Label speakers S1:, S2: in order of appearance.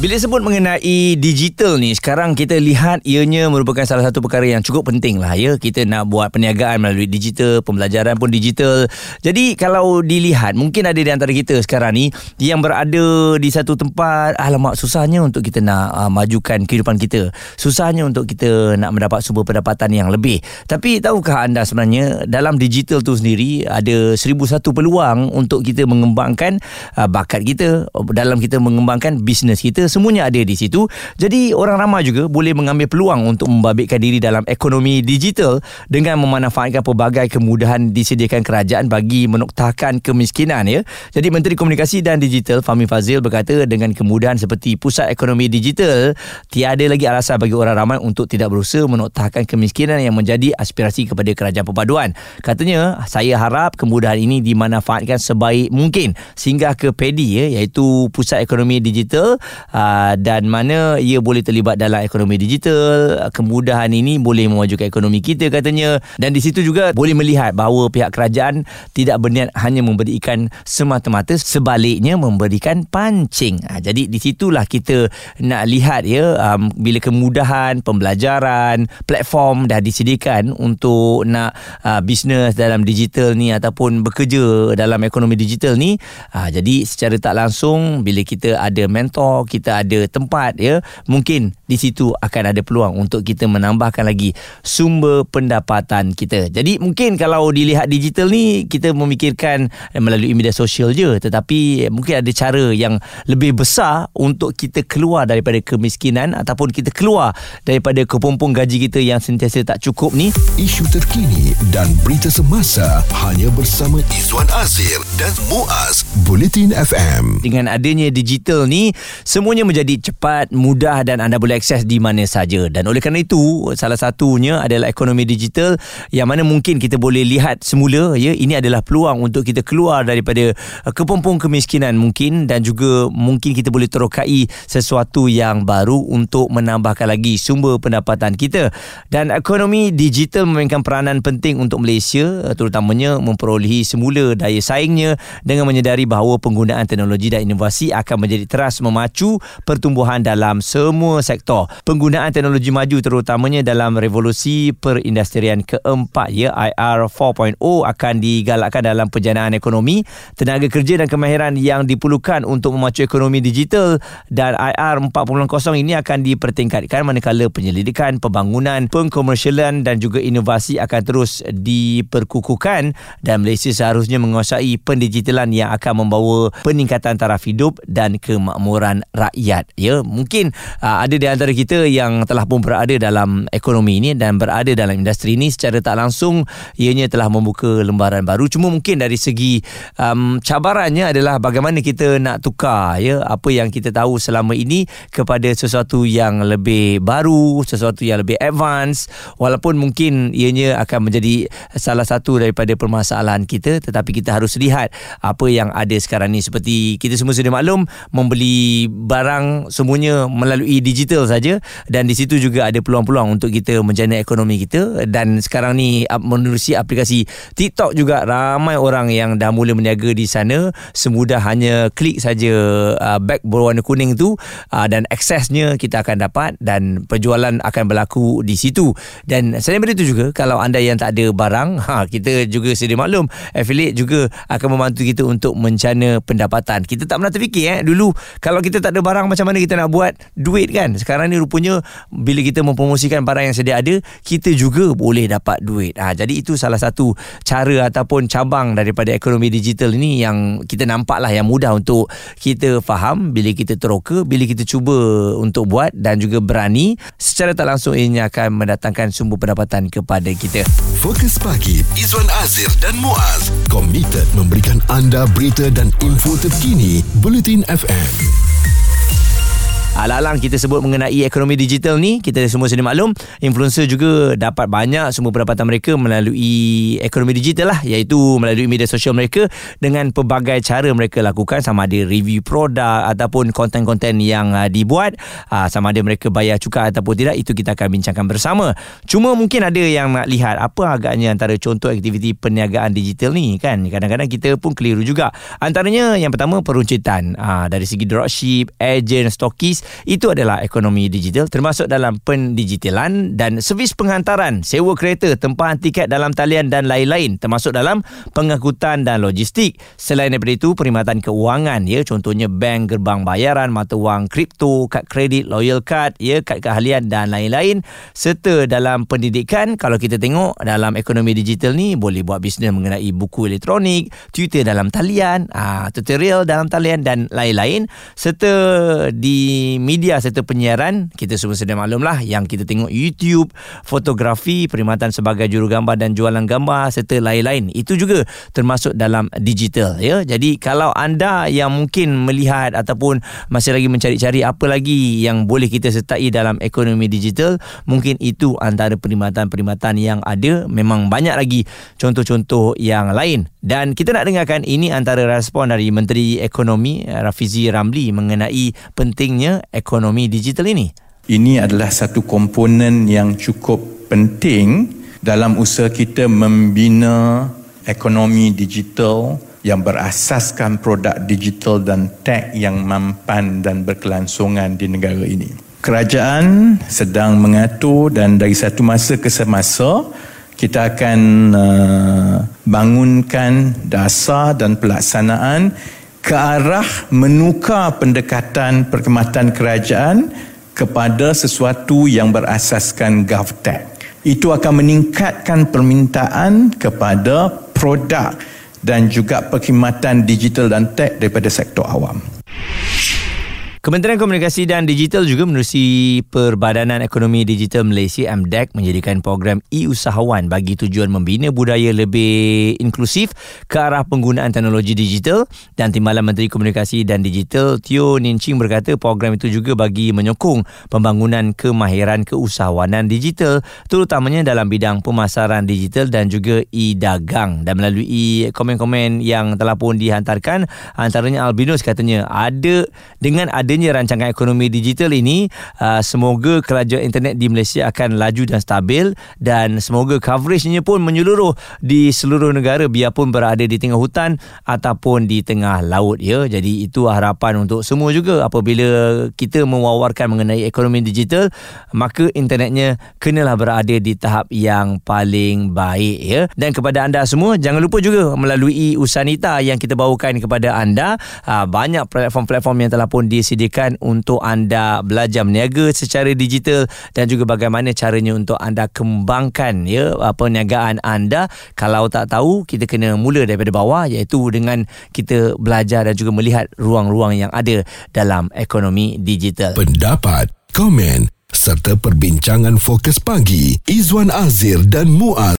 S1: Bila sebut mengenai digital ni sekarang kita lihat ianya merupakan salah satu perkara yang cukup penting lah ya. Kita nak buat perniagaan melalui digital pembelajaran pun digital. Jadi kalau dilihat mungkin ada di antara kita sekarang ni yang berada di satu tempat alamak susahnya untuk kita nak uh, majukan kehidupan kita. Susahnya untuk kita nak mendapat sumber pendapatan yang lebih. Tapi tahukah anda sebenarnya dalam digital tu sendiri ada seribu satu peluang untuk kita mengembangkan uh, bakat kita dalam kita mengembangkan bisnes kita semuanya ada di situ. Jadi orang ramai juga boleh mengambil peluang untuk membabitkan diri dalam ekonomi digital dengan memanfaatkan pelbagai kemudahan disediakan kerajaan bagi menoktakan kemiskinan ya. Jadi Menteri Komunikasi dan Digital Fahmi Fazil berkata dengan kemudahan seperti pusat ekonomi digital tiada lagi alasan bagi orang ramai untuk tidak berusaha menoktakan kemiskinan yang menjadi aspirasi kepada kerajaan perpaduan. Katanya saya harap kemudahan ini dimanfaatkan sebaik mungkin sehingga ke PEDI ya iaitu pusat ekonomi digital Ah, dan mana ia boleh terlibat dalam ekonomi digital kemudahan ini boleh memajukan ekonomi kita katanya. Dan di situ juga boleh melihat bahawa pihak kerajaan tidak berniat hanya memberi ikan semata-mata sebaliknya memberikan pancing. Ha, jadi di situlah kita nak lihat ya um, bila kemudahan pembelajaran platform dah disediakan untuk nak uh, bisnes dalam digital ni ataupun bekerja dalam ekonomi digital ni. Uh, jadi secara tak langsung bila kita ada mentor kita ada tempat ya mungkin di situ akan ada peluang untuk kita menambahkan lagi sumber pendapatan kita. Jadi mungkin kalau dilihat digital ni kita memikirkan melalui media sosial je tetapi mungkin ada cara yang lebih besar untuk kita keluar daripada kemiskinan ataupun kita keluar daripada kepompong gaji kita yang sentiasa tak cukup ni.
S2: Isu terkini dan berita semasa hanya bersama Izwan Azir dan Muaz Bulletin FM
S1: dengan adanya digital ni semuanya semuanya menjadi cepat, mudah dan anda boleh akses di mana saja. Dan oleh kerana itu, salah satunya adalah ekonomi digital yang mana mungkin kita boleh lihat semula ya ini adalah peluang untuk kita keluar daripada uh, kepompong kemiskinan mungkin dan juga mungkin kita boleh terokai sesuatu yang baru untuk menambahkan lagi sumber pendapatan kita. Dan ekonomi digital memainkan peranan penting untuk Malaysia uh, terutamanya memperolehi semula daya saingnya dengan menyedari bahawa penggunaan teknologi dan inovasi akan menjadi teras memacu pertumbuhan dalam semua sektor. Penggunaan teknologi maju terutamanya dalam revolusi perindustrian keempat ya IR 4.0 akan digalakkan dalam penjanaan ekonomi, tenaga kerja dan kemahiran yang diperlukan untuk memacu ekonomi digital dan IR 4.0 ini akan dipertingkatkan manakala penyelidikan, pembangunan, pengkomersialan dan juga inovasi akan terus diperkukuhkan dan Malaysia seharusnya menguasai pendigitalan yang akan membawa peningkatan taraf hidup dan kemakmuran rakyat rakyat. Ya mungkin uh, ada di antara kita yang telah pun berada dalam ekonomi ini dan berada dalam industri ini secara tak langsung ianya telah membuka lembaran baru. Cuma mungkin dari segi um, cabarannya adalah bagaimana kita nak tukar ya. Apa yang kita tahu selama ini kepada sesuatu yang lebih baru sesuatu yang lebih advance walaupun mungkin ianya akan menjadi salah satu daripada permasalahan kita tetapi kita harus lihat apa yang ada sekarang ni seperti kita semua sudah maklum membeli barang sekarang semuanya melalui digital saja dan di situ juga ada peluang-peluang untuk kita menjana ekonomi kita dan sekarang ni menerusi aplikasi TikTok juga. Ramai orang yang dah mula berniaga di sana. Semudah hanya klik saja uh, bag berwarna kuning tu uh, dan aksesnya kita akan dapat dan penjualan akan berlaku di situ. Dan selain daripada itu juga kalau anda yang tak ada barang ha kita juga sedia maklum affiliate juga akan membantu kita untuk mencana pendapatan. Kita tak pernah terfikir eh. Dulu kalau kita tak ada barang barang macam mana kita nak buat duit kan? Sekarang ni rupanya bila kita mempromosikan barang yang sedia ada kita juga boleh dapat duit. Ha, jadi itu salah satu cara ataupun cabang daripada ekonomi digital ini yang kita nampak lah yang mudah untuk kita faham bila kita teroka bila kita cuba untuk buat dan juga berani secara tak langsung ini akan mendatangkan sumber pendapatan kepada kita.
S2: Fokus Pagi Izwan Azir dan Muaz. Komited memberikan anda berita dan info terkini Bulletin FM
S1: Alang-alang kita sebut mengenai ekonomi digital ni Kita semua sedia maklum Influencer juga dapat banyak semua pendapatan mereka Melalui ekonomi digital lah Iaitu melalui media sosial mereka Dengan pelbagai cara mereka lakukan Sama ada review produk Ataupun konten-konten yang uh, dibuat. Uh, Sama ada mereka bayar cukai ataupun tidak Itu kita akan bincangkan bersama. Cuma mungkin ada yang nak lihat Apa agaknya antara contoh aktiviti perniagaan digital ni kan? Kadang-kadang kita pun keliru juga. Antaranya yang pertama peruncitan. Uh, Dari segi dropship, agent, stokis itu adalah ekonomi digital termasuk dalam pendigitalan dan servis penghantaran, sewa kereta, tempahan tiket dalam talian dan lain-lain termasuk dalam pengangkutan dan logistik. Selain daripada itu, perkhidmatan keuangan ya, contohnya bank, gerbang bayaran, mata wang kripto, kad kredit, loyal card, ya, kad keahlian dan lain-lain. Serta dalam pendidikan kalau kita tengok dalam ekonomi digital ni boleh buat bisnes mengenai buku elektronik, Twitter dalam talian, aa, tutorial dalam talian dan lain-lain. Serta di media serta penyiaran. Kita semua sedia maklum lah yang kita tengok YouTube fotografi perkhidmatan sebagai jurugambar dan jualan gambar serta lain-lain. Itu juga termasuk dalam digital ya. Jadi kalau anda yang mungkin melihat ataupun masih lagi mencari-cari apa lagi yang boleh kita sertai dalam ekonomi digital mungkin itu antara perkhidmatan-perkhidmatan yang ada. Memang banyak lagi contoh-contoh yang lain dan kita nak dengarkan ini antara respon dari Menteri Ekonomi Rafizi Ramli mengenai pentingnya ekonomi digital ini.
S3: Ini adalah satu komponen yang cukup penting dalam usaha kita membina ekonomi digital yang berasaskan produk digital dan tech yang mampan dan berkelangsungan di negara ini. Kerajaan sedang mengatur dan dari satu masa ke semasa kita akan uh, bangunkan dasar dan pelaksanaan ke arah menukar pendekatan perkhidmatan kerajaan kepada sesuatu yang berasaskan GovTech. Itu akan meningkatkan permintaan kepada produk dan juga perkhidmatan digital dan tech daripada sektor awam.
S1: Kementerian Komunikasi dan Digital juga menerusi Perbadanan Ekonomi Digital Malaysia MDEC menjadikan program e-usahawan bagi tujuan membina budaya lebih inklusif ke arah penggunaan teknologi digital. Dan Timbalan Menteri Komunikasi dan Digital Tio Nin Ching berkata program itu juga bagi menyokong pembangunan kemahiran keusahawanan digital terutamanya dalam bidang pemasaran digital dan juga e-dagang. Dan melalui komen-komen yang telah pun dihantarkan antaranya Albinus katanya ada dengan ada adanya rancangan ekonomi digital ini uh, semoga kelajuan internet di Malaysia akan laju dan stabil dan semoga coveragenya pun menyeluruh di seluruh negara biarpun berada di tengah hutan ataupun di tengah laut ya. Jadi itu harapan untuk semua juga apabila kita mewawarkan mengenai ekonomi digital maka internetnya kenalah berada di tahap yang paling baik ya. Dan kepada anda semua jangan lupa juga melalui Usanita yang kita bawakan kepada anda. Uh, banyak platform-platform yang telah pun disediakan disediakan untuk anda belajar berniaga secara digital dan juga bagaimana caranya untuk anda kembangkan ya perniagaan anda. Kalau tak tahu, kita kena mula daripada bawah iaitu dengan kita belajar dan juga melihat ruang-ruang yang ada dalam ekonomi digital.
S2: Pendapat, komen serta perbincangan fokus pagi Izwan Azir dan Muaz